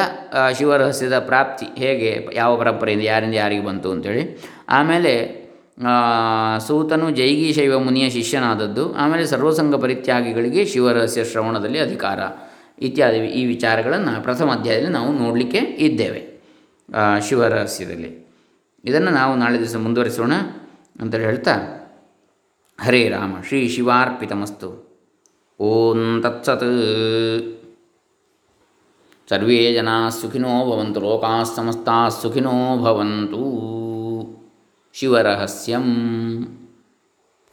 ಶಿವರಹಸ್ಯದ ಪ್ರಾಪ್ತಿ ಹೇಗೆ, ಯಾವ ಪರಂಪರೆಯಿಂದ, ಯಾರಿಂದ ಯಾರಿಗೆ ಬಂತು ಅಂತೇಳಿ. ಆಮೇಲೆ ಸೂತನು ಜೈಗಿ ಶೈವ ಮುನಿಯ ಶಿಷ್ಯನಾದದ್ದು. ಆಮೇಲೆ ಸರ್ವಸಂಗ ಪರಿತ್ಯಾಗಿಗಳಿಗೆ ಶಿವರಹಸ್ಯ ಶ್ರವಣದಲ್ಲಿ ಅಧಿಕಾರ ಇತ್ಯಾದಿ ಈ ವಿಚಾರಗಳನ್ನು ಪ್ರಥಮ ಅಧ್ಯಾಯದಲ್ಲಿ ನಾವು ನೋಡಲಿಕ್ಕೆ ಇದ್ದೇವೆ ಶಿವರಹಸ್ಯದಲ್ಲಿ. ಇದನ್ನು ನಾವು ನಾಳೆ ದಿವಸ ಮುಂದುವರಿಸೋಣ ಅಂತೇಳಿ ಹೇಳ್ತಾ, ಹರೇ ರಾಮ, ಶ್ರೀ ಶಿವಾರ್ಪಿತಮಸ್ತು. ಓಂ ತತ್ಸತ್. ಸರ್ವೇ ಜನಾ ಸುಖಿನೋ ಭವಂತು ಲೋಕಾ ಸಮಸ್ತಾ ಸುಖಿನೋ ಭವಂತು. ಶಿವರಹಸ್ಯಂ.